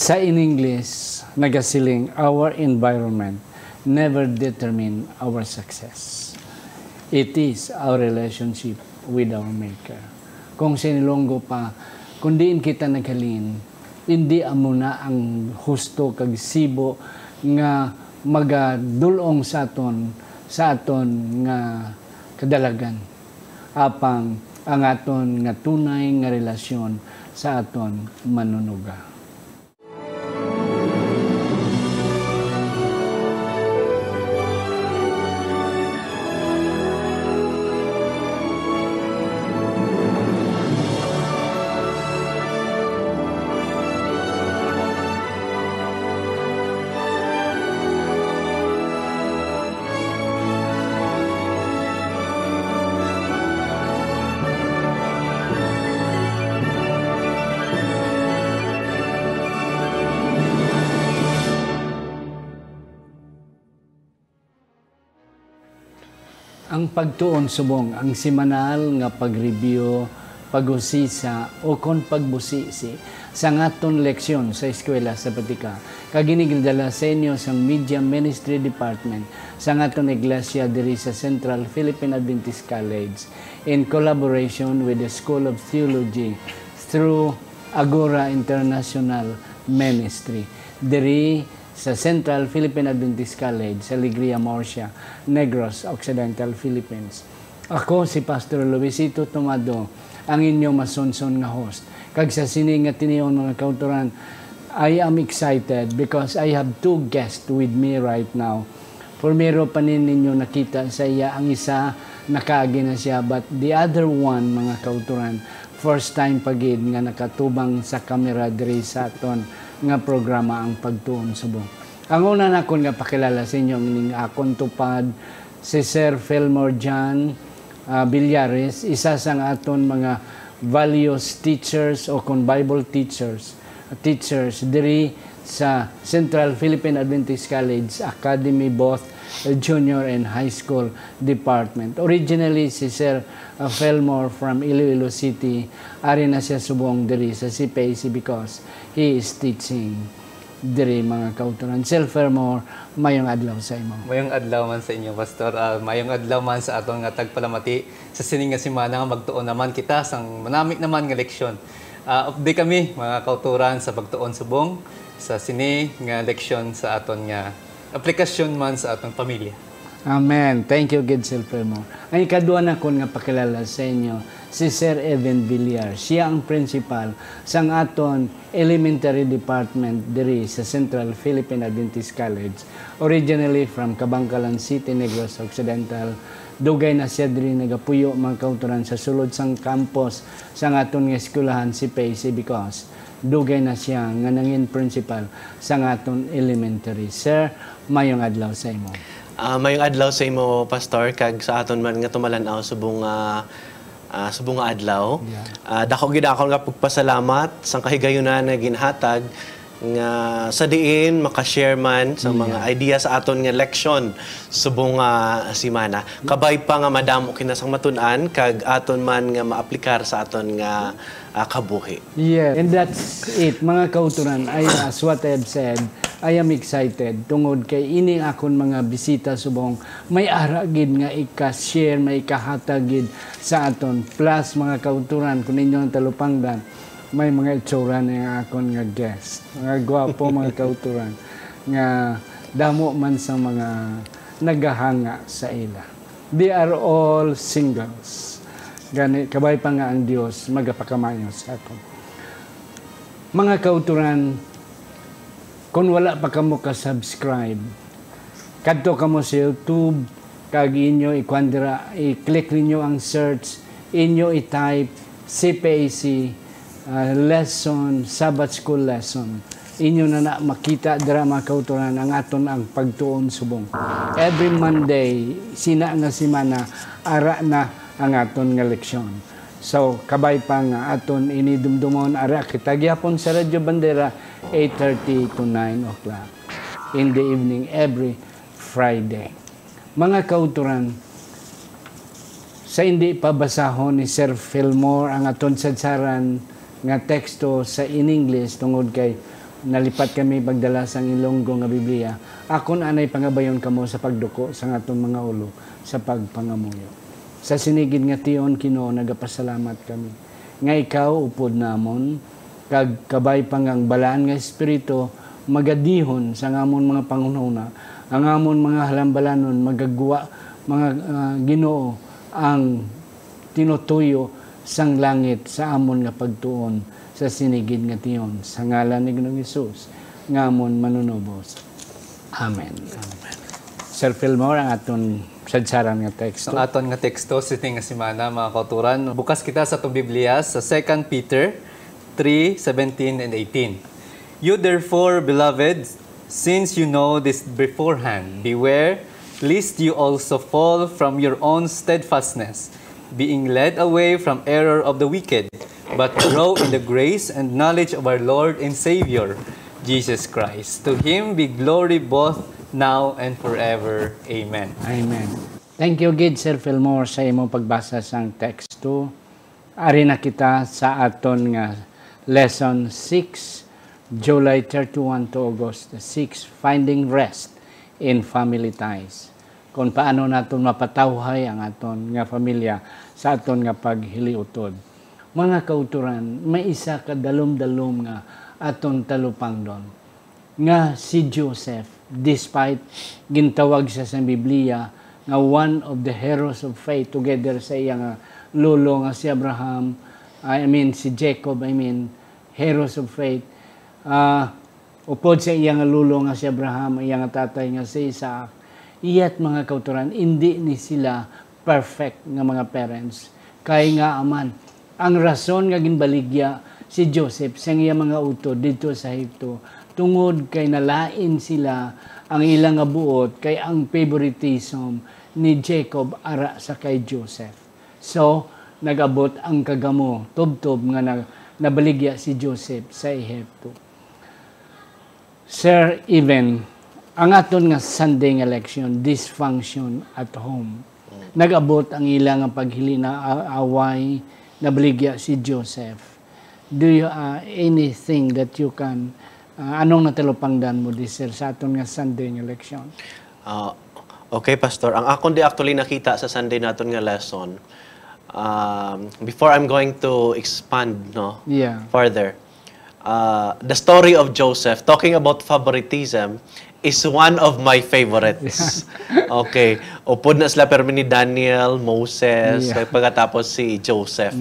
Sa in English, nagasiling, our environment never determine our success. It is our relationship with our Maker. Kung sinilonggo pa, kung diin kita naghalin, hindi amo na ang husto kag sibo nga magadulong sa aton sa aton nga kadalagan apang ang aton nga tunay nga relasyon sa aton manunuga. Ang pagtuon subong, ang simanal nga pag-review, pag-usisa o kon pagbusisi sa ngaton leksyon sa eskwela sa Patika. Kaginigdala sa inyo sa Media Ministry Department sa ngaton iglesia diri sa Central Philippine Adventist College in collaboration with the School of Theology through Agora International Ministry. Diri sa Central Philippine Adventist College sa Ligria Morsia, Negros, Occidental Philippines. Ako si Pastor Luisito Tomado, ang inyong masunson nga host. Kag sa sini nga tiniyon mga kauturan, I am excited because I have two guests with me right now. Formero pa nin ninyo nakita sa iya ang isa nakaagi na siya but the other one mga kauturan first time pagid nga nakatubang sa kamera diri sa aton nga programa ang pagtuon subong. Ang una na kon nga pakilala sa inyo ning akon tupad si Sir Fillmore John uh, Villares, isa sa aton mga values teachers o kon Bible teachers teachers diri sa Central Philippine Adventist College Academy both junior and high school department. Originally si Sir uh, Fillmore from Iloilo City, ari na siya subong diri sa CPAC because he is teaching diri mga kauturan. Sir Fillmore, mayong adlaw sa imo. Mayong adlaw man sa inyo, Pastor. Uh, mayong adlaw man sa aton nga tagpalamati sa sining nga simana nga magtuon naman kita sang manamik naman nga leksyon. Uh, update kami mga kauturan sa pagtuon subong sa sini nga leksyon sa aton nga aplikasyon man sa atong pamilya. Amen. Thank you, Gid Sir Fillmore. Ang ikaduha na nga pakilala sa inyo, si Sir Evan Villar. Siya ang principal sa aton elementary department diri sa Central Philippine Adventist College. Originally from Kabangkalan City, Negros Occidental. Dugay na siya diri nagapuyo mga kauturan sa sulod sang campus sa aton nga eskwelahan si PAC because dugay na siya nga nangin principal sa aton elementary. Sir, mayong adlaw sa imo. Uh, mayong adlaw sa imo pastor kag sa aton man nga tumalanaw subong uh, uh, subong nga adlaw. Yeah. Uh, dako gid ako nga pagpasalamat sa kahigayunan nga ginhatag nga sa diin maka-share man sa mga yeah. idea sa aton nga leksyon subong uh, simana. Kabay pa nga madamo kinasang matun-an kag aton man nga maaplikar sa aton nga uh, kabuhi. Yeah, and that's it. Mga kauturan, ay as what I have said, I am excited tungod kay ini akon mga bisita subong may aragid nga ika-share, may ikahatagid sa aton. Plus mga kauturan kun ninyo ang talupangdan, may mga itsura na akon nga guest. Mga gwapo mga kauturan nga damo man sa mga nagahanga sa ila. They are all singles. Gani, kabay pa nga ang Dios magapakamayo sa akon. Mga kauturan, kung wala pa kamo ka-subscribe, kadto kamo sa YouTube, kag inyo ikwandira, i-click ninyo ang search, inyo i-type CPAC uh, lesson, Sabbath School lesson. Inyo na na makita dira mga kauturan ang aton ang pagtuon subong. Every Monday, sina nga simana, ara na ang aton nga leksyon. So, kabay pa nga aton inidumdumon, ara kita gyapon sa Radyo Bandera, 8.30 to 9 o'clock in the evening every Friday. Mga kauturan, sa hindi pabasahon ni Sir Fillmore ang aton sadsaran nga teksto sa in English tungod kay nalipat kami pagdala sang Ilonggo nga Biblia. Akon anay pangabayon kamo sa pagduko sa aton mga ulo sa pagpangamuyo. Sa sinigid nga tion kino nagapasalamat kami. Nga ikaw upod namon kag kabay pangang balaan nga espiritu magadihon sa ngamon mga pangunahuna ang amon mga halambalanon magagwa mga ah, Ginoo ang tinutuyo sang langit sa amon nga pagtuon sa sinigid nga tiyon sa ngalan ni Ginoong Hesus ngamon manunubos. Amen. Sir Fillmore, ang aton sadsaran nga teksto. Ang aton nga teksto sitting nga semana mga kauturan. Bukas kita sa itong Biblia sa 2 Peter 3:17 and 18. You therefore, beloved, since you know this beforehand, beware lest you also fall from your own steadfastness, being led away from error of the wicked, but grow in the grace and knowledge of our Lord and Savior, Jesus Christ. To him be glory both now and forever. Amen. Amen. Thank you, Gid, Sir Fillmore, sa imong pagbasa sang teksto. Ari na kita sa aton nga lesson 6, July 31 to August 6, Finding Rest in Family Ties. Kung paano naton mapatawhay ang aton nga pamilya sa aton nga paghiliutod. Mga kauturan, may isa ka dalom-dalom nga aton talupang doon nga si Joseph, despite gintawag siya sa Biblia, nga one of the heroes of faith together sa iya nga lolo nga si Abraham, I mean si Jacob, I mean heroes of faith. ah upod sa iya nga lolo nga si Abraham, iya nga tatay nga si Isaac, iyat mga kauturan, hindi ni sila perfect nga mga parents. Kay nga aman, ang rason nga ginbaligya si Joseph sa iya mga utod dito sa Hito tungod kay nalain sila ang ilang nga buot kay ang favoritism ni Jacob ara sa kay Joseph. So, nagabot ang kagamo, tubtob nga na, nabaligya si Joseph sa Ehipto. Sir Even, ang aton nga Sunday election, dysfunction at home. Nagabot ang ilang paghili na away, nabaligya si Joseph. Do you uh, anything that you can uh, anong natalupangdan mo this sir sa aton nga Sunday nga election? Ah, okay, Pastor. Ang akong di actually nakita sa Sunday naton nga lesson, um, before I'm going to expand no, Yeah. further, uh, the story of Joseph, talking about favoritism, is one of my favorites. okay. Upod na sila pero ni Daniel, Moses, Yeah. pagkatapos si Joseph.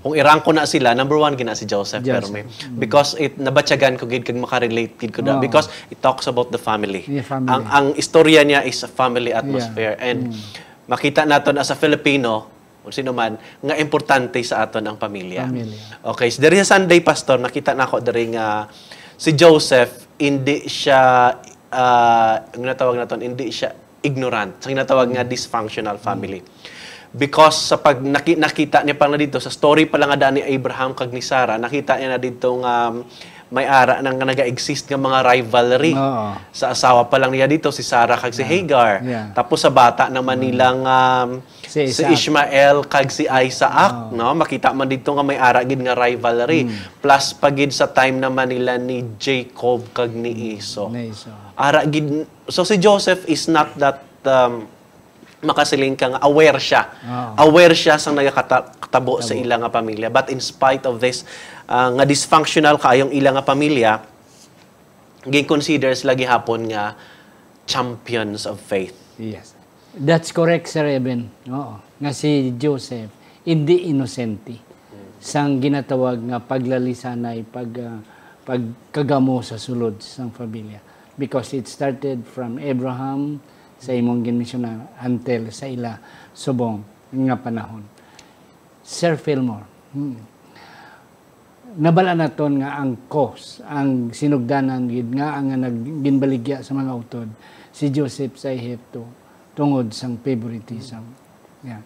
Kung irang ko na sila, number one gina si Joseph, pero may, because it nabatyagan ko gid kag makarelate gid ko da because it talks about the family. Yeah, family. Ang ang istorya niya is a family atmosphere and makita naton as a Filipino kung sino man nga importante sa aton ang pamilya. Pamilya. Okay, so diri sa Sunday pastor nakita nako diri nga si Joseph hindi siya uh, ang natawag naton hindi siya ignorant. Sa ginatawag nga dysfunctional family. Because sa pag naki- nakita niya pa na dito sa story pa lang nga ni Abraham kag ni Sarah, nakita niya na dito nga um, may ara nang naga-exist nga mga rivalry Oo. sa asawa pa lang niya dito si Sarah kag si Hagar. Yeah. Tapos sa bata naman nilang um, Si si. Ishmael kag si Isaac, no? Makita man dito nga may ara gid nga rivalry. Plus pagid sa time naman nila ni Jacob kag ni Esau. Nice. Ara gid so si Joseph is not that um, makasiling ka nga aware siya. Oo. Aware siya sa nagakatabo sa ilang nga pamilya. But in spite of this uh, nga dysfunctional kaayong ilang nga pamilya, gi-consider sila gihapon nga champions of faith. Yes. That's correct, Sir Eben. Oo. Nga si Joseph, hindi inosente. Sang ginatawag nga paglalisanay, pag, ah, pagkagamo sa sulod sa pamilya. Because it started from Abraham sa imong ginmisyonan until sa ila subong nga panahon. Sir Fillmore, hmm. nabala naton nga ang cause, ang sinugdanan gid nga ang nagginbaligya sa mga utod si Joseph sa Ehipto tungod sang favoritism. Yeah.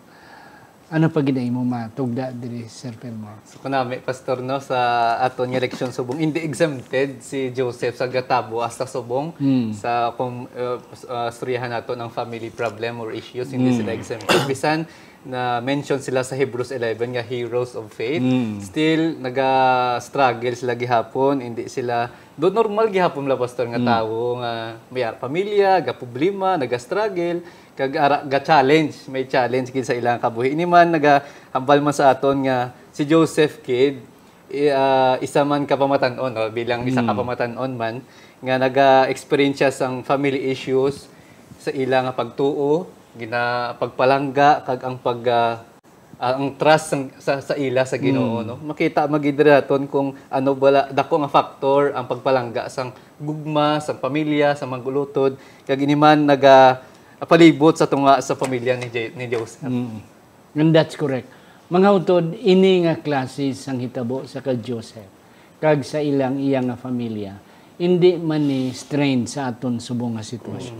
Ano pa gid mo matugda diri Sir Fillmore? So kunami pastor no sa aton nga eleksyon subong hindi exempted si Joseph sa gatabo hasta subong sa kung uh, uh, storyahan nato ng family problem or issues hindi sila exempted bisan na mention sila sa Hebrews 11 nga heroes of faith. Mm. Still naga-struggle sila gihapon, hindi sila do normal gihapon la pastor nga tawo nga may pamilya, ga problema, naga-struggle, kag ara ga challenge, may challenge gid sa ilang kabuhi. Ini man naga hambal man sa aton nga si Joseph Kidd i- ah, isa man kapamatanon no? bilang isa kapamatanon man nga naga-experience siya sang family issues sa ilang pagtuo, gina pagpalangga kag ang pag ah, ang trust sang, sa sa ila sa Ginoo no. Makita magidraton kung ano bala dako nga factor ang pagpalangga sang gugma, sang pamilya, sa manggulutod kag ini man naga palibot sa tunga sa pamilya ni Je- ni Joseph. Mm. And that's correct. Mga utod, ini nga klase sang hitabo sa kag Joseph, kag sa ilang iyang nga pamilya, hindi man ni strain sa aton subong nga sitwasyon.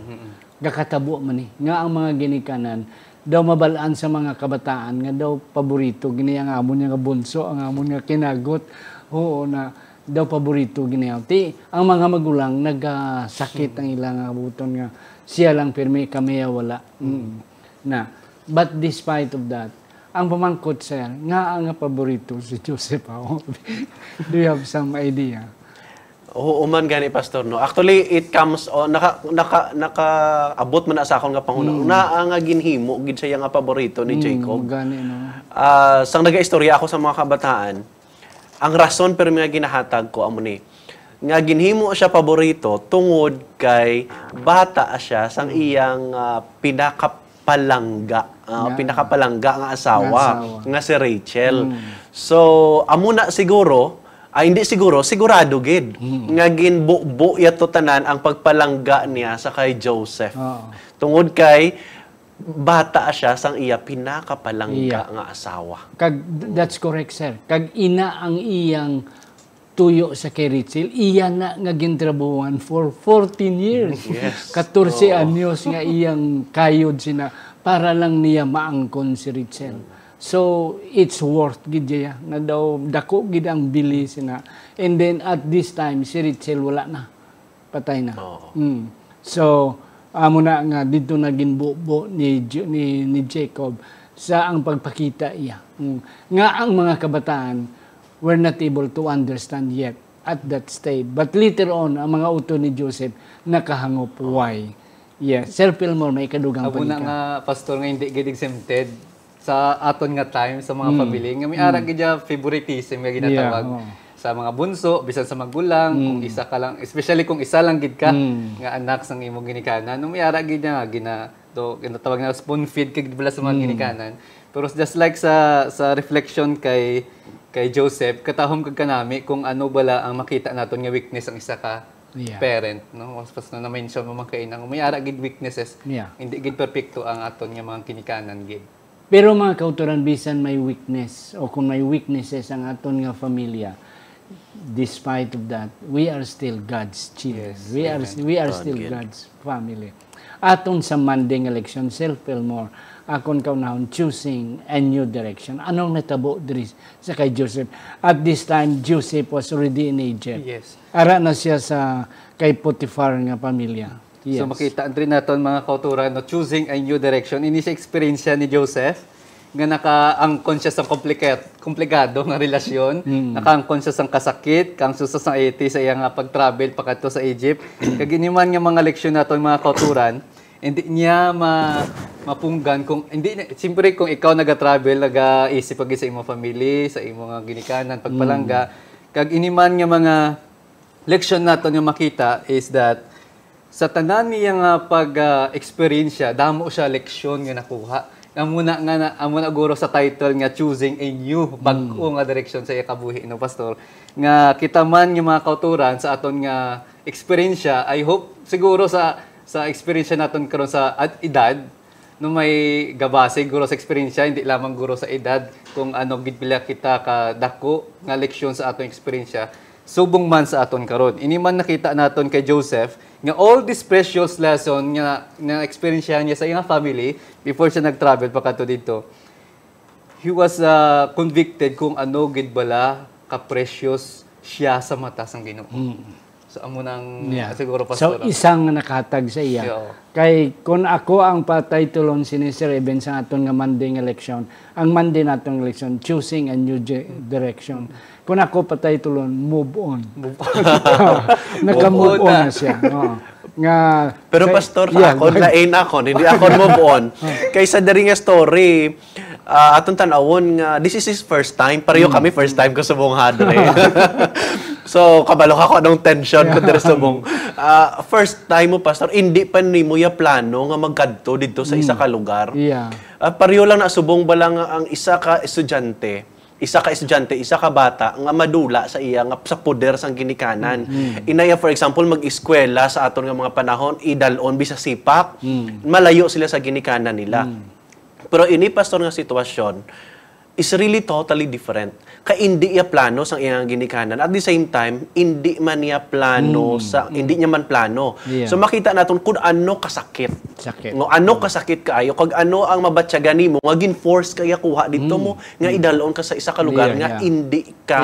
Gakatabo man ni, nga ang mga ginikanan, daw mabalaan sa mga kabataan, nga daw paborito, gini ang amon nga bunso, ang amon nga kinagot, oo na, daw paborito ginayaw. Ti, ang mga magulang, nagasakit ang ilang nga buton nga, siya lang pirmi, kami wala. Mm. Na, but despite of that, ang pamangkot sir, nga ang paborito si Joseph ako. Do you have some idea? Oo man gani pastor no. Actually it comes on naka naka naka abot man na sa akong nga panghuna. Una nga ginhimo gid siya nga paborito ni Jacob. Mm, gani, no? Ah, sang naga-istorya ako sa mga kabataan, ang rason pero nga ginahatag ko amo ni nga ginhimo siya paborito tungod kay bata siya sang iyang ah, pinakapalangga ah, Nga. pinakapalangga nga asawa, Nga asawa. nga si Rachel. So amo na siguro ay hindi siguro sigurado gid nga ginbubo yato tanan ang pagpalangga niya sa kay Joseph. Oo. Tungod kay bata siya sang iya pinakapalangga Iya. nga asawa. Kag, that's correct, sir. Kag ina ang iyang tuyo sa kay Rachel, iya na nga gintrabuhan for 14 years. Yes. 14 anyos nga iyang kayod sina para lang niya maangkon si Rachel. So, it's worth gid siya na daw dako gid ang bili sina. And then at this time si Rachel wala na. Patay na. Oo. Mm. So, amo na nga dito na ginbubo ni, ni ni Jacob sa ang pagpakita iya. Mm. Nga ang mga kabataan were not able to understand yet at that stage. But later on, ang mga uto ni Joseph nakahangop. Why? Yes. Sir Pilmore, may kadugang Abo na nga pastor nga hindi gid exempted sa aton nga time sa mga Mm. family nga may ara gid ya favoritism nga ginatawag Yeah, oo. sa mga bunso bisan sa magulang kung isa ka lang especially kung isa lang gid ka Mm. nga anak sang imong ginikanan no may ara gid nga gina do ginatawag na spoon feed bala sa mga Mm. ginikanan pero just like sa sa reflection kay kay Joseph katahom kag kanami kung ano bala ang makita naton nga weakness ang isa ka Yeah. parent no mas pas na na-mention mo man kay nang may ara gid weaknesses Yeah. hindi gid perfecto ang aton nga mga kinikanan gid. Pero mga kauturan, bisan may weakness o kung may weaknesses ang aton nga familia, despite of that, we are still God's children. Yes, we are we are still God's family. Aton sa Monday nga election, Sir Fillmore, akon kaunahon choosing a new direction. Anong natabo diri sa kay Joseph? At this time, Joseph was already in Egypt. Yes. Ara na siya sa kay Potiphar nga pamilya. Yes. So makita rin naton mga kauturan no choosing a new direction ini sa experience ni Joseph nga naka-angkon siya sa komplikat, komplikado nga relasyon, naka-angkon siya sa kasakit, kang susa sa iti sa iya nga pag-travel pakadto sa Egypt. Kag iniman nga mga leksyon naton mga kauturan, hindi niya ma mapunggan kung hindi siyempre kung ikaw naga-travel, naga-isip pag sa imong family, sa imong nga ginikanan, pagpalangga, kag iniman nga mga leksyon naton nga makita is that sa tanan niya nga pag-experience siya, damo siya leksyon nga nakuha. Amuna nga na amuna guro sa title nga choosing a new bag-o nga direksyon sa iya kabuhi no pastor. Nga kita man nga mga kauturan sa aton nga experience siya, I hope siguro sa sa experience naton karon sa at edad no may gabase guro sa experience hindi lamang guro sa edad kung ano gid pila kita ka dako nga leksyon sa atong experience subong man sa aton karon. Ini man nakita naton kay Joseph nga all this precious lesson nga na experience niya sa iyang family before siya nag-travel pa kadto dito. He was uh, convicted kung ano gid bala ka precious siya sa mata sang Ginoo. So amo nang Yeah. siguro So, pastor. isang nakahatag sa iya. Yeah. Kay kung ako ang patay tulon si Sir Eben sa aton nga Monday nga election, ang Monday natong election, choosing a new direction. Kung ako patay tulon, move on. Move on. Naka-move Move on on na. siya. Oo. Nga, Pero kay- pastor, sa Yeah, ako, lain ako, hindi ako move on. Kaysa diri nga story, ah, atong tanawon nga, this is his first time. Pareho kami first time ko sa buong hadre. So, kabalo ako anong tension ko diri sa buong. Ah, first time mo, pastor, hindi pa ni mo ya plano nga magkadto dito sa isa ka lugar. Yeah. Ah, pareho lang na subong ba lang ang isa ka estudyante, isa ka estudyante, isa ka bata nga madula sa iya nga sa poder sang ginikanan. Inaya for example mag-eskwela sa aton nga mga panahon idalon bisa sipak, malayo sila sa ginikanan nila. Pero ini pastor nga sitwasyon is really totally different. Kay hindi iya plano sa iyang ginikanan. At the same time, hindi man niya plano sa hindi niya man plano. Yeah. So makita naton kung ano kasakit. Sakit. Ngo ano kasakit kaayo kag ano ang mabatyagan nimo nga gin-force kaya kuha dito mo nga idalon ka sa isa ka lugar Mm. Yeah, nga yeah. hindi ka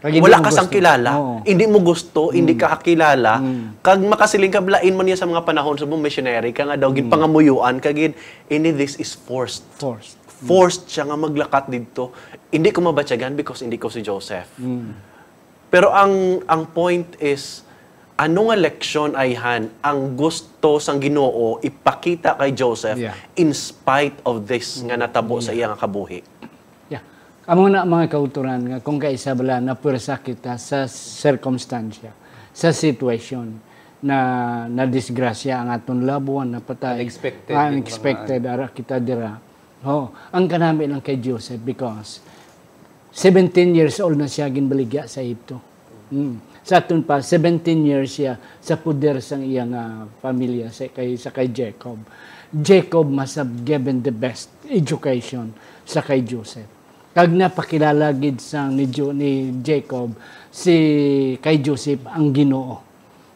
Eh, kag wala ka sang gusto. kilala, Oo. Mm. hindi mo gusto, hindi ka kakilala, kag makasiling ka blain mo niya sa mga panahon sa mga missionary ka nga daw gin pangamuyuan kag ini this is forced. Forced. Forced siya nga maglakat dito. Hindi ko mabatyagan because hindi ko si Joseph. Mm. Pero ang ang point is ano nga leksyon ay han ang gusto sang Ginoo ipakita kay Joseph Yeah. in spite of this nga natabo sa iya nga kabuhi. Yeah. Amo na mga kauturan nga kung kaisa bala na pwersa kita sa circumstansya, sa situation na na disgrasya ang aton labuan na patay. Unexpected, Unexpected ara kita dira. Oh, ang kanami lang kay Joseph because 17 years old na siya ginbaligya sa Egypto. Mm. Sa aton pa 17 years siya sa puder sang iyang ah, pamilya sa kay sa kay Jacob. Jacob must have given the best education sa kay Joseph. Kag napakilala gid sang ni, Jo, ni Jacob si kay Joseph ang Ginoo.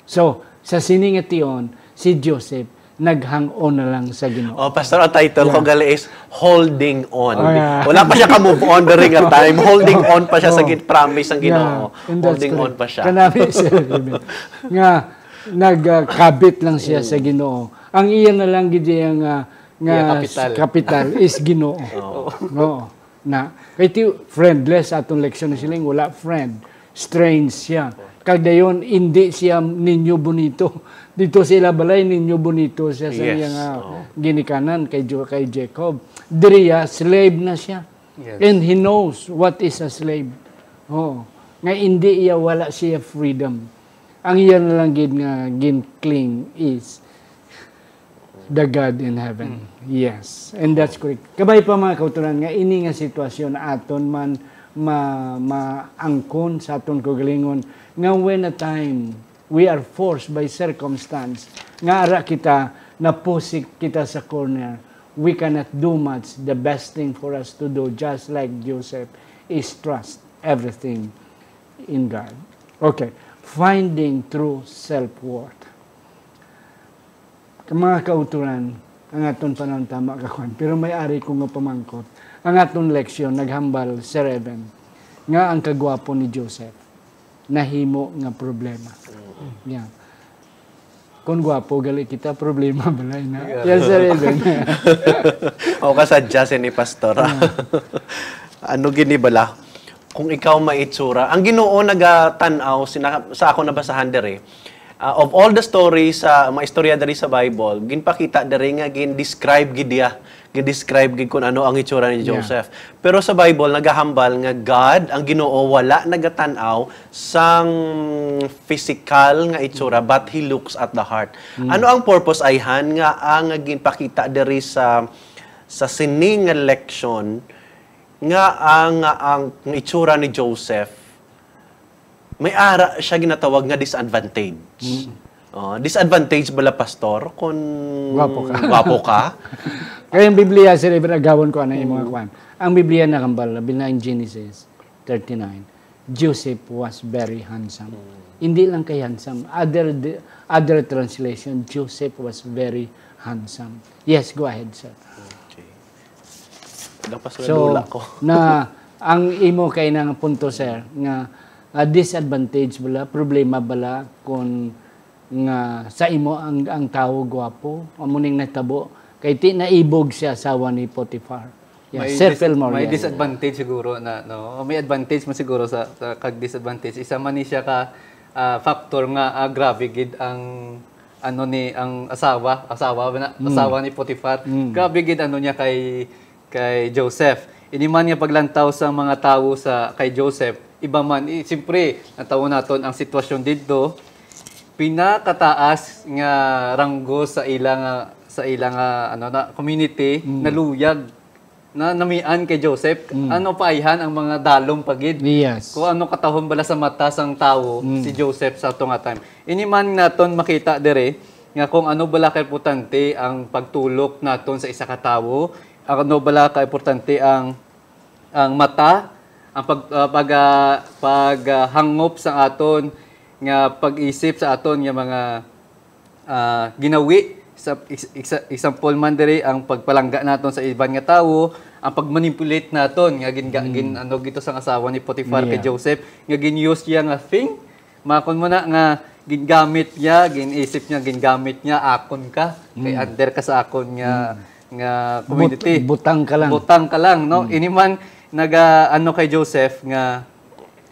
So, sa siningation si Joseph naghang-on na lang sa Ginoo. Oh, pastor, ang title ko gali is Holding On. Oh, yeah. Wala pa siya ka-move on during a time. Holding on pa siya sa Oh. gin promise ng Ginoo. Yeah, Holding on correct. pa siya. Kanami siya. nga, nagkabit lang siya sa ginoo. Ang iya na lang gid yang nga nga Yeah, kapital. kapital is ginoo. Oo. Na, kay ti friendless atong leksyon na siling wala friend. Strange siya. Kag dayon hindi siya ninyo bonito. Dito sila balay ninyo bonito siya sa Yes, iyang ah, oo. ginikanan kay Jo kay Jacob. Diriya slave na siya. Yes. And he knows what is a slave. Oh. Nga hindi iya wala siya freedom. Ang iya na lang gid nga ginkling is the God in heaven. Yes. And that's correct. Kabay pa mga kautulan nga ini nga sitwasyon aton man ma maangkon sa aton kagalingon nga when a time we are forced by circumstance. Nga ara kita napusik kita sa corner. We cannot do much. The best thing for us to do just like Joseph is trust everything in God. Okay. Finding true self-worth. Mga kauturan, ang aton panahon tama kakuan. Pero may ari ko nga pamangkot. Ang aton leksyon, naghambal Sir Evan, nga ang kagwapo ni Joseph, nahimo nga problema. Yan. Kung gwapo, gali kita, problema balay na. Yes, Sir Evan. o kasadya si ni pastor. Ah. ano gini bala? Kung ikaw maitsura, ang Ginoo nagatanaw sina, sa ako nabasahan dere. uh, of all the stories sa mga istorya diri sa Bible, ginpakita dere nga gin-describe gid dia, gin-describe gid kung ano ang itsura ni Joseph. Pero sa Bible nagahambal nga God, ang Ginoo wala nagatanaw sang physical nga itsura but he looks at the heart. Ano ang purpose ay han nga ang ginpakita diri sa sa sining nga leksyon nga ang nga ang itsura ni Joseph may ara siya ginatawag nga disadvantage. Oh, disadvantage bala pastor kung Gwapo ka. gwapo ka. Kaya ang Biblia, Sir agawon ko ano yung mga kwan. Ang Biblia nakambal, labi na in Genesis 39, Joseph was very handsome. Hindi lang kay handsome. Other, other translation, Joseph was very handsome. Yes, go ahead, sir. Okay. So, ko. na ang imo kay nang punto sir nga ah, disadvantage bala, problema bala kung nga sa imo ang ang tao gwapo, amo ning natabo kay ti naibog siya asawa ni Potiphar. Yeah, Sir dis- Fillmore. may disadvantage siguro na no. May advantage man siguro sa, sa kag disadvantage. Isa man ni siya ka ah, factor nga ah, grabe gid ang ano ni ang asawa, asawa na, Mm. asawa ni Potiphar. Grabe gid ano niya kay kay Joseph. Ini man niya paglantaw sa mga tao sa kay Joseph. Iba man, eh, siyempre, natawo naton ang sitwasyon dito pinakataas nga ranggo sa ilang sa ilang ah, ano na community naluyag na namian kay Joseph. Ano paayhan ang mga dalom pagid? Yes. kung ano katahon bala sa mata sang tawo si Joseph sa tunga time. Ini man naton makita dire nga kung ano bala ka importante ang pagtulok naton sa isa ka tawo ano bala ka importante ang ang mata ang pag uh, pag ah, pag ah, hangop sa aton nga pag-isip sa aton nga mga ah, ginawi. Sa example man diri ang pagpalangga naton sa iban nga tawo ang pagmanipulate naton nga gin, gin ano gito sa asawa ni Potiphar kay Yeah. Joseph nga gin-use niya nga thing. Makon mo na nga gingamit niya ginisip niya gingamit niya akon ka. Kay under ka sa akon nga nga community. But- butang ka lang. butang ka lang no? Ini man naga ano kay Joseph nga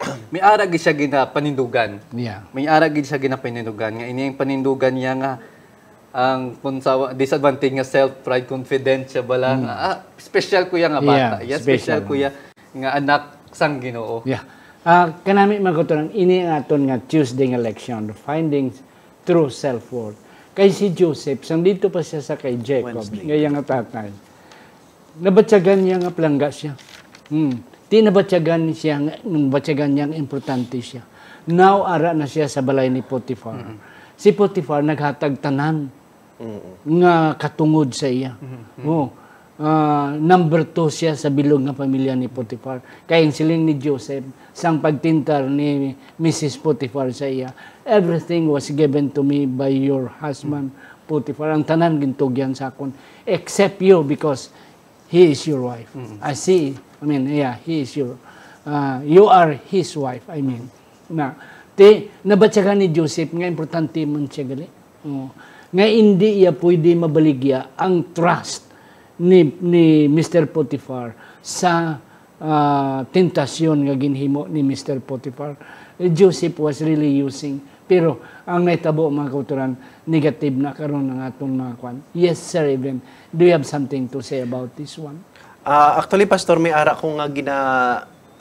may ara gid siya gina panindugan Yeah. may ara gid siya gina panindugan nga ini ang panindugan niya nga ang sa disadvantage nga self pride confidence siya bala nga ah, special kuya nga bata Yeah, yeah, special, special. kuya nga anak sang Ginoo Yeah. Ah, kanami magkutunan ini ang aton nga Tuesday nga lection, findings through self-worth. Kay si Joseph, sang dito pa siya sa kay Jacob, ngaya nga tatay. Nabatyagan niya nga plangga siya. Hmm. Di nabatyagan siya, nabatyagan niya importante siya. Now, ara na siya sa balay ni Potiphar. Si Potiphar naghatag tanan nga katungod sa iya. Oh. Ah, number two siya sa bilog nga pamilya ni Potiphar. Kaya siling ni Joseph, sang pagtintar ni Mrs. Potiphar sa iya, everything was given to me by your husband, Potiphar. Ang tanan gintugyan sa akon, except you because he is your wife. I see, I mean, yeah, he is your, ah, you are his wife, I mean. Na, te, nabatsagan ni Joseph, nga importante man siya gali. Oh. Nga hindi iya pwede mabaligya ang trust ni, ni Mr. Potiphar sa ah, tentasyon nga ginhimo ni Mr. Potiphar. Joseph was really using pero ang naitabo mga kauturan negative na karon ng atong mga kwan. Yes sir even. Do you have something to say about this one? Ah, actually, Pastor, may ara ko nga gina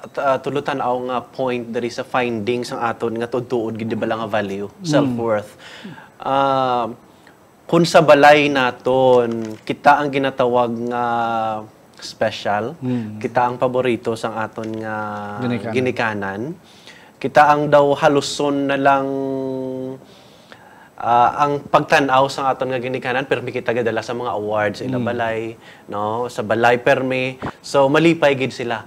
at, ah, tulutan ako nga point diri sa findings ang aton nga tudtuod gid ba nga value, self-worth. Ah, kung sa balay naton, kita ang ginatawag nga special, kita ang paborito sa aton nga Ginikanan. ginikanan. Kita ang daw haluson na lang Ah, ang pagtanaw sa aton nga ginikanan permi kita gadala sa mga awards sa ilang balay no? Sa balay permi. So malipay gid sila.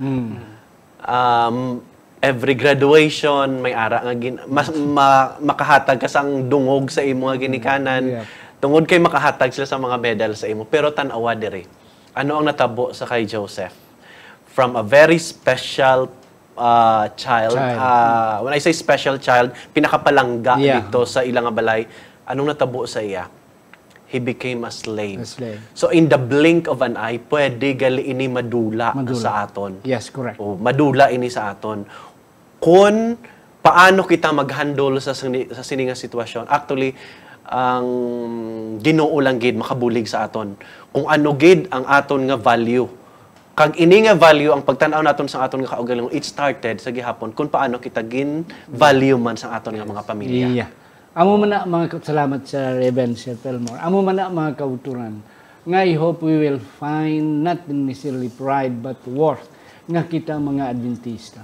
Um, every graduation may ara nga gin, mas ma, makahatag ka sang dungog sa imo nga ginikanan. Yeah. tungod kay makahatag sila sa mga medal sa imo. Pero tan-awa diri. Ano ang natabo sa kay Joseph? From a very special uh, child, Child. uh, when I say special child pinakapalangga Yeah. dito sa ilang nga balay anong natabo sa iya he became a slave. A slave. So in the blink of an eye, pwede gali ini madula, Madula. sa aton. Yes, correct. O madula ini sa aton. Kung paano kita mag-handle sa sini, sa sininga sitwasyon. Actually, ang Ginoo lang gid makabulig sa aton. Kung ano gid ang aton nga value. Kag ini nga value ang pagtan-aw naton sa aton nga kaugalingon, it started sa gihapon kung paano kita gin value man sa aton nga mga pamilya. Iya. Amo man na mga salamat sa Reverend Sir Pelmore. Amo man na mga kauturan. Nga I hope we will find not necessarily pride but worth nga kita mga Adventista.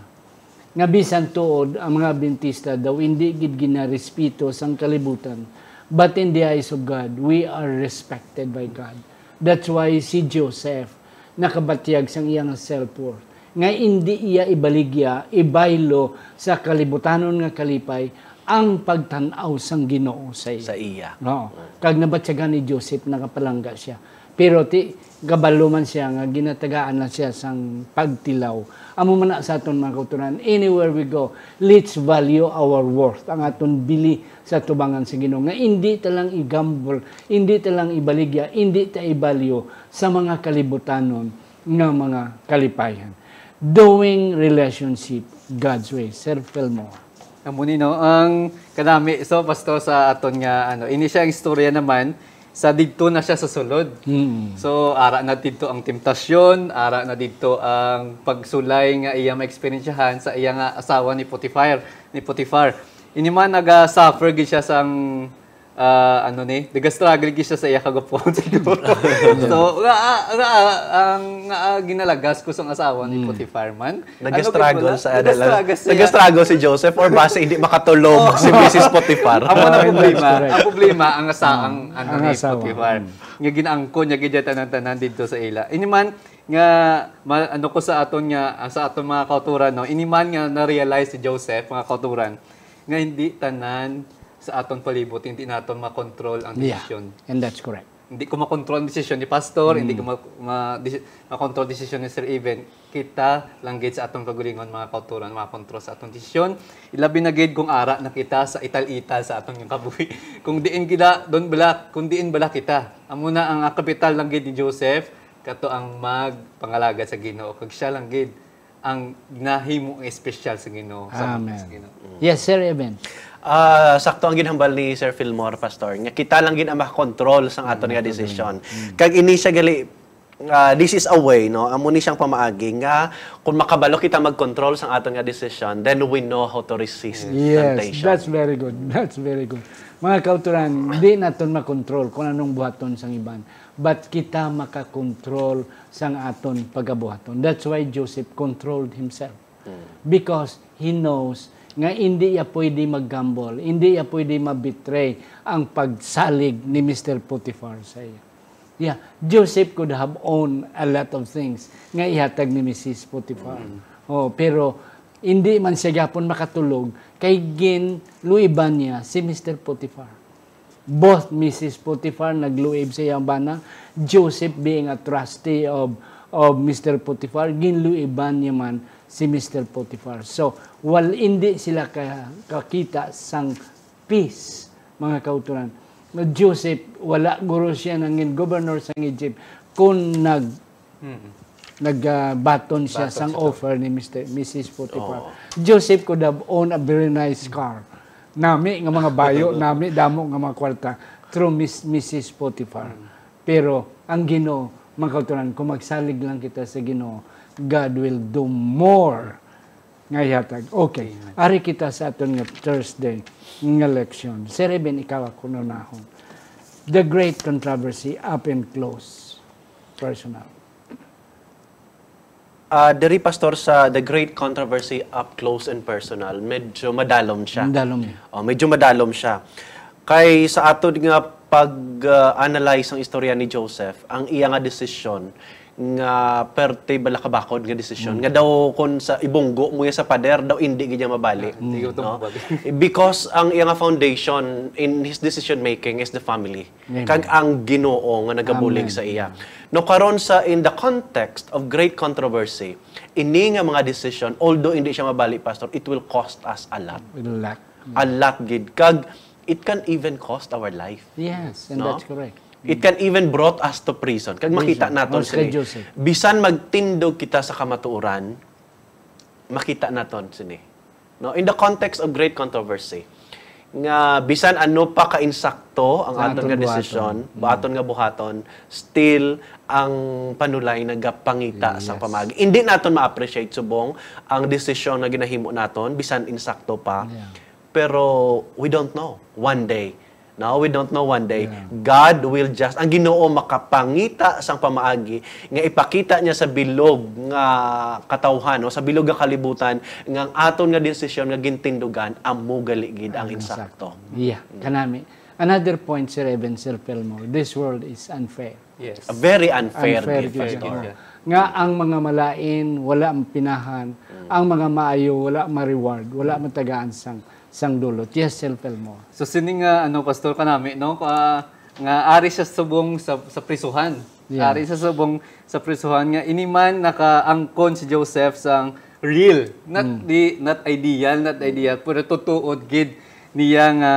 Nga bisan tuod ang mga Adventista daw hindi gid ginarespeto sang kalibutan. But in the eyes of God, we are respected by God. That's why si Joseph nakabatyag sang iyang self-worth. Nga hindi iya ibaligya, ibaylo sa kalibutanon nga kalipay ang pagtanaw sang Ginoo sa iya. Sa iya. No. Kag nabatyagan ni Joseph nakapalangga siya. Pero ti gabalo man siya nga ginatagaan na siya sang pagtilaw amo man sa aton mga kauturan anywhere we go let's value our worth ang aton bili sa tubangan sa Ginoo nga hindi talang i-gamble hindi talang ibaligya hindi ta i-value sa mga kalibutanon nga mga kalipayan doing relationship God's way Sir Fillmore Amo ni no, ang kanami so pastor sa aton nga ano, ini siya ang istorya naman sa didto na siya sa sulod. Mm. So ara na dito ang temptasyon, ara na dito ang pagsulay nga iya maeksperiensyahan sa iya nga asawa ni Potiphar, ni Potiphar. Ini man naga-suffer gid siya sang ah, ano ni, naga-struggle gid siya sa iya kagapon siguro. so nga nga ang nga, ginalagas ko sang asawa ni Potiphar man. Nag-struggle sa adala. Nag-struggle siya. Nag-struggle si Joseph or base hindi makatulog si Mrs. Potiphar. Amo na problema. ang problema ang asa ang ano ni asawa. Potiphar. Nga ginaangko niya gid tanan-tanan dito sa ila. Ini man nga ma, ano ko sa aton nga sa aton mga kauturan no. Ini man nga na-realize si Joseph mga kauturan nga hindi tanan sa aton palibot hindi naton makontrol ang Yeah, desisyon. and that's correct. Hindi ko makontrol ang desisyon ni pastor, hindi ko ma, ma, makontrol desisyon ni Sir Even. Kita lang gid sa atong kagalingon mga kauturan, makontrol sa atong desisyon. Ilabi na gid kung ara na kita sa ital-ital sa atong yung kabuhi. Kung diin gila doon bala, kung diin bala kita. Amo na ang kapital lang gid ni Joseph kato ang magpangalaga sa Ginoo. Kag siya lang gid ang nahimo ang espesyal sa Ginoo. Sa Amen. sa Ginoo. Yes, Sir Eben. Ah, sakto ang ginhambal ni Sir Fillmore pastor nga kita lang gid ang makakontrol sang aton nga decision. Kag ini siya gali ah, this is a way no amo ni siyang pamaagi nga kung makabalo kita mag-control sang aton nga decision then we know how to resist Yes, temptation. that's very good. That's very good. Mga kauturan, di naton makontrol kung anong buhaton sang iban. But kita makakontrol sang aton pagabuhaton. That's why Joseph controlled himself. Because he knows nga hindi ya pwede mag-gamble, hindi ya pwede mabetray ang pagsalig ni Mr. Potiphar sa iya. Yeah, Joseph could have owned a lot of things nga ihatag ni Mrs. Potiphar. Oh, pero hindi man siya gapon makatulog kay gin luiban niya si Mr. Potiphar. Both Mrs. Potiphar nagluib sa iyang bana, Joseph being a trustee of of Mr. Potiphar, ginluiban niya man si Mr. Potiphar. So, wal hindi sila ka, kakita sang peace, mga kauturan. Joseph, wala guro siya ng governor sa Egypt kung nag nagbaton siya sang offer ni Mr. Mrs. Potiphar. Joseph could have owned a very nice car. Nami nga mga bayo, nami damo nga mga kwarta through Miss, Mrs. Potiphar. Pero ang Ginoo, mga kauturan, kung magsalig lang kita sa Ginoo, God will do more nga. Okay. Ari kita sa aton nga Thursday nga leksyon. Sir Eben, ikaw ako nunahon. The great controversy up and close. Personal. Ah, diri pastor sa the great controversy up close and personal, medyo madalom siya. Ang dalom niya. Oh, medyo madalom siya. Kay sa ato nga pag-analyze ang istorya ni Joseph, ang iya nga desisyon nga perte bala kabakod nga desisyon nga daw kon sa ibunggo mo sa pader daw hindi gid niya mabali ito no? because ang iya nga foundation in his decision making is the family Amen. kag ang Ginoo nga nagabulig Amen. sa iya no karon sa in the context of great controversy ini nga mga decision although hindi siya mabali pastor it will cost us a lot a lot gid kag it can even cost our life Yes, and No? that's correct. It can even brought us to prison. Kag makita naton sini. Bisan magtindog kita sa kamatuoran, makita naton sini. No, in the context of great controversy, nga bisan ano pa kainsakto ang aton aton nga desisyon, buhaton nga buhaton, still ang panulay nagapangita sa pamagi. Hindi naton ma-appreciate subong ang desisyon na ginahimo naton bisan insakto pa. Yeah. Pero we don't know. One day, no, we don't know one day. God will just, ang ginoo makapangita sang pamaagi, nga ipakita niya sa bilog nga katawhan, no, sa bilog nga kalibutan, nga ang aton nga desisyon nga gintindugan, amo galigid ang insakto. Yeah, kanami. Another point, Sir Eben, Sir Pelmo, this world is unfair. Yes. A very unfair, unfair yeah. Nga ang mga malain, wala ang pinahan. Ang mga maayo, wala ma-reward. Wala matagaan sang, sang dulot. Yes, Sir Pelmo. So sini nga ano pastor kanami no ka nga ari siya subong sa sa prisuhan. Yeah. Ari sa subong sa prisuhan nga iniman nakaangkon si Joseph sang real, not di not ideal, not ideal, pero tutuod gid niya nga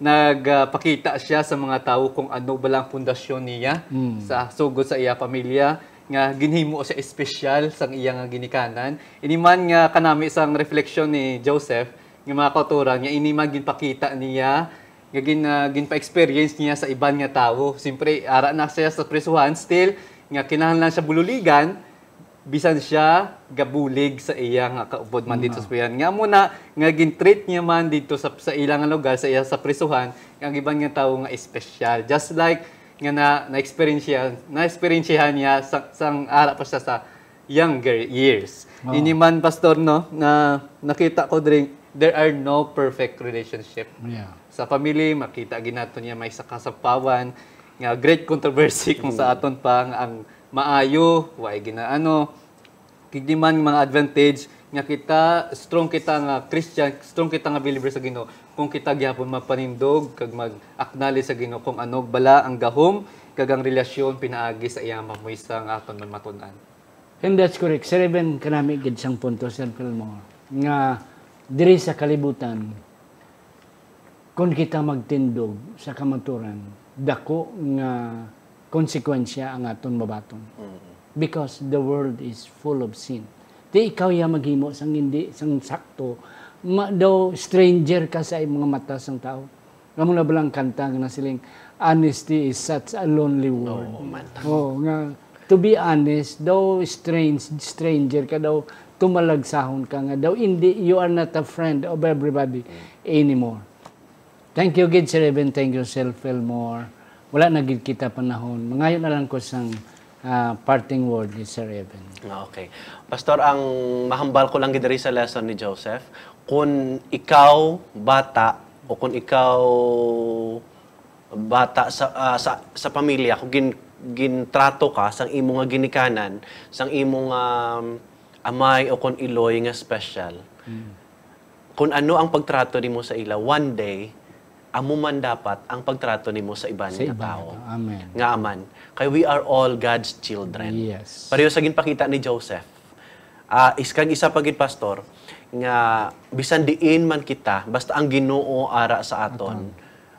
nagpakita siya sa mga tao kung ano balang pundasyon niya sa sugod sa iya pamilya nga ginhimo siya espesyal sang iya nga ginikanan. Iniman nga kanami sang refleksyon ni Joseph nga mga kauturan nga iniman ginpakita niya nga gin, uh, ginpa-experience niya sa iban nga tao. Siyempre, ara na siya sa prisuhan, still, nga kinahanglan siya bululigan, bisan siya gabulig sa iya nga kaupod man dito sa prisuhan. Nga muna, nga gin-treat niya man dito sa, sa ilang lugar, sa iya sa prisuhan, ang iban nga tao nga espesyal. Just like, nga na, na-experience siya, na-experience niya sa, sang ara pa siya sa younger years. Ini man, Pastor, no, na nakita ko din, there are no perfect relationship. Yeah. sa family makita ginato niya may sa kasapawan nga great controversy kung sa aton pa nga ang maayo way ginaano. Kini man mga advantage nga kita strong kita nga Christian strong kita nga believer sa Ginoo. Kung kita gyapon mapanindog kag mag-acknowledge sa Ginoo kung ano bala ang gahom kag ang relasyon pinaagi sa iyang mamuisa nga aton man matun-an. And that's correct. Sir Eben, kanami gid sang punto, Sir Pilmore, nga diri sa kalibutan, kung kita magtindog sa kamaturan, dako nga konsekwensya ang aton mabaton. Because the world is full of sin. Di ikaw ya maghimo sang hindi sang sakto, ma, daw stranger ka sa mga mata sang tao. Ngamo na balang kanta nga siling honesty is such a lonely word. Man. Oh, nga to be honest, daw strange stranger ka daw tumalagsahon ka nga daw hindi you are not a friend of everybody anymore. Thank you gid Sir Eben, thank you Sir Fillmore. Wala na gid kita panahon. Mangayon na lang ko sang ah, parting word ni Sir. Ah, Okay. Pastor, ang mahambal ko lang gid sa lesson ni Joseph, kung ikaw bata o kung ikaw bata sa ah, sa, sa pamilya, kung gin, gintrato ka sang imo nga ginikanan, sang imo nga um, amay o kung iloy nga special. Kung ano ang pagtrato nimo sa ila, one day amo man dapat ang pagtrato nimo sa iban nga tao. Amen. Nga aman. Kay we are all God's children. Yes. Pareho sa ginpakita ni Joseph. Ah, iskang isa pagit pastor nga bisan diin man kita basta ang Ginoo ara sa aton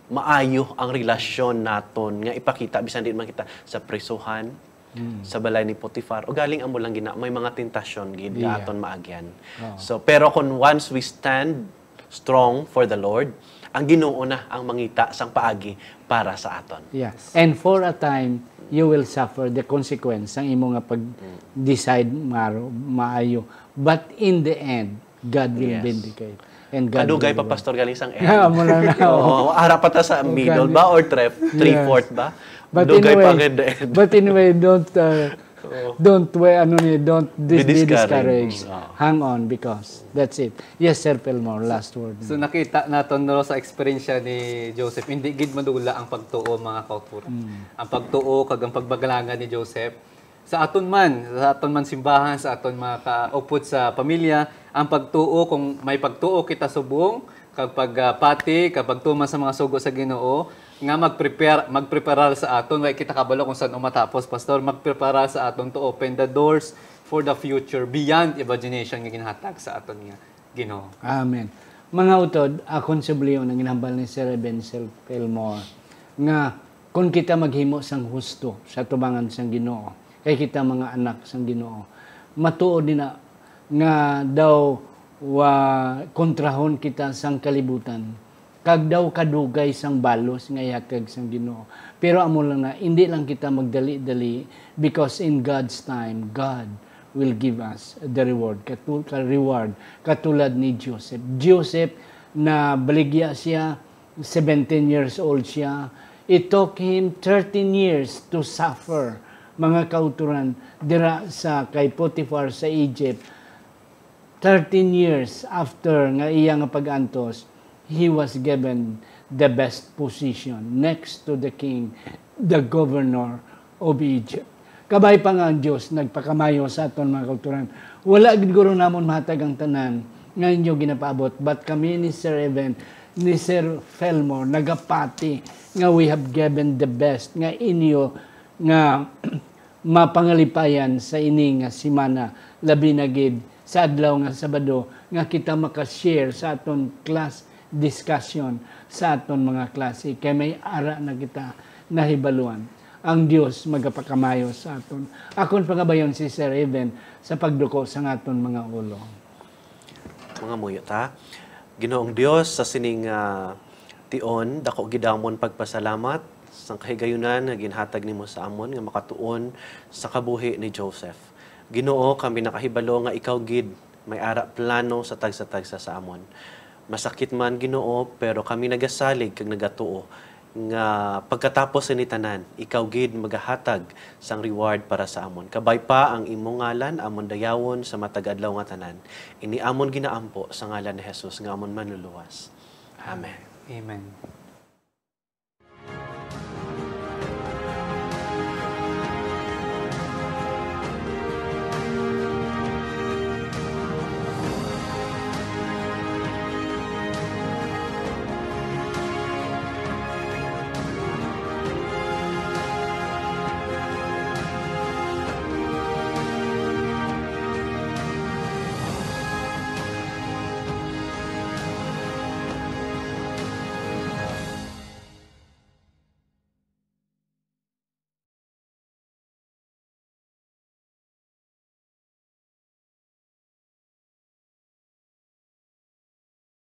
maayo ang relasyon naton nga ipakita bisan diin man kita sa prisuhan sa balay ni Potifar o galing amo lang gina may mga tentasyon gid Yeah. aton maagyan. So pero kung once we stand strong for the Lord, ang Ginoo na ang mangita sang paagi para sa aton. Yeah. And for a time, you will suffer the consequence ng imo nga pag-decide maro, maayo. But in the end, God will Yes. vindicate. And God Kadugay pa pastor galing sang end. Amo lang na. Oo, ara pa ta sa middle ba or tref, three-fourth ba? But Dugay pa anyway, but anyway, don't uh, don't way ano ni don't dis- Be be discouraged. discouraged. Hang on because that's it. Yes, Sir Pelmore, last word. So nakita naton no sa experience ni Joseph, hindi gid madula ang pagtuo mga kauturan. Ang pagtuo kag ang pagbagalangan ni Joseph sa aton man, sa aton man simbahan, sa aton mga kaupod sa pamilya, ang pagtuo kung may pagtuo kita subong kag pagpati, kapag tuman sa mga sugo sa Ginoo, nga mag-prepare magpreparar sa aton way kita kabalo kung saan umatapos pastor magprepara sa aton to open the doors for the future beyond imagination nga ginhatag sa aton nga Ginoo. Amen. Mga utod, akong subliyon ang ginambal ni Sir Benzel Pelmore nga kung kita maghimo sang husto sa tubangan sang Ginoo, kay kita mga anak sang Ginoo, matuod na nga daw wa kontrahon kita sang kalibutan. Kag daw kadugay sang balos nga ihatag sang Ginoo. Pero amo lang na hindi lang kita magdali-dali because in God's time God will give us the reward. Katul ka reward katulad ni Joseph. Joseph na baligya siya 17 years old siya. It took him 13 years to suffer mga kauturan dira sa kay Potiphar sa Egypt 13 years after nga iya nga pag-antos, he was given the best position next to the king, the governor of Egypt. Kabay pa nga ang Diyos, nagpakamayo sa aton mga kauturan. Wala gid guro namon mahatag ang tanan nga inyo ginapaabot. But kami ni Sir Evan, ni Sir Felmore, nagapati nga we have given the best nga inyo nga mapangalipayan sa ini nga simana labi na gid sa adlaw nga Sabado nga kita maka-share sa aton class discussion sa aton mga klase kay may ara na kita nahibaluan ang Dios magapakamayo sa aton akon pangabayon si Sir Even sa pagduko sa aton mga ulo mga muyo ta. Ginoong Dios sa sining ah, tion dako gidamon pagpasalamat sa kahigayunan nga ginhatag nimo sa amon nga makatuon sa kabuhi ni Joseph. Ginoo kami nakahibalo nga ikaw gid may ara plano sa tagsa-tagsa sa amon. Masakit man Ginoo pero kami nagasalig kag nagatuo nga pagkatapos sa tanan ikaw gid magahatag sang reward para sa amon. Kabay pa ang imong ngalan amon dayawon sa matag adlaw nga tanan. Ini amon ginaampo sa ngalan ni Jesus nga amon manluluwas. Amen. Amen.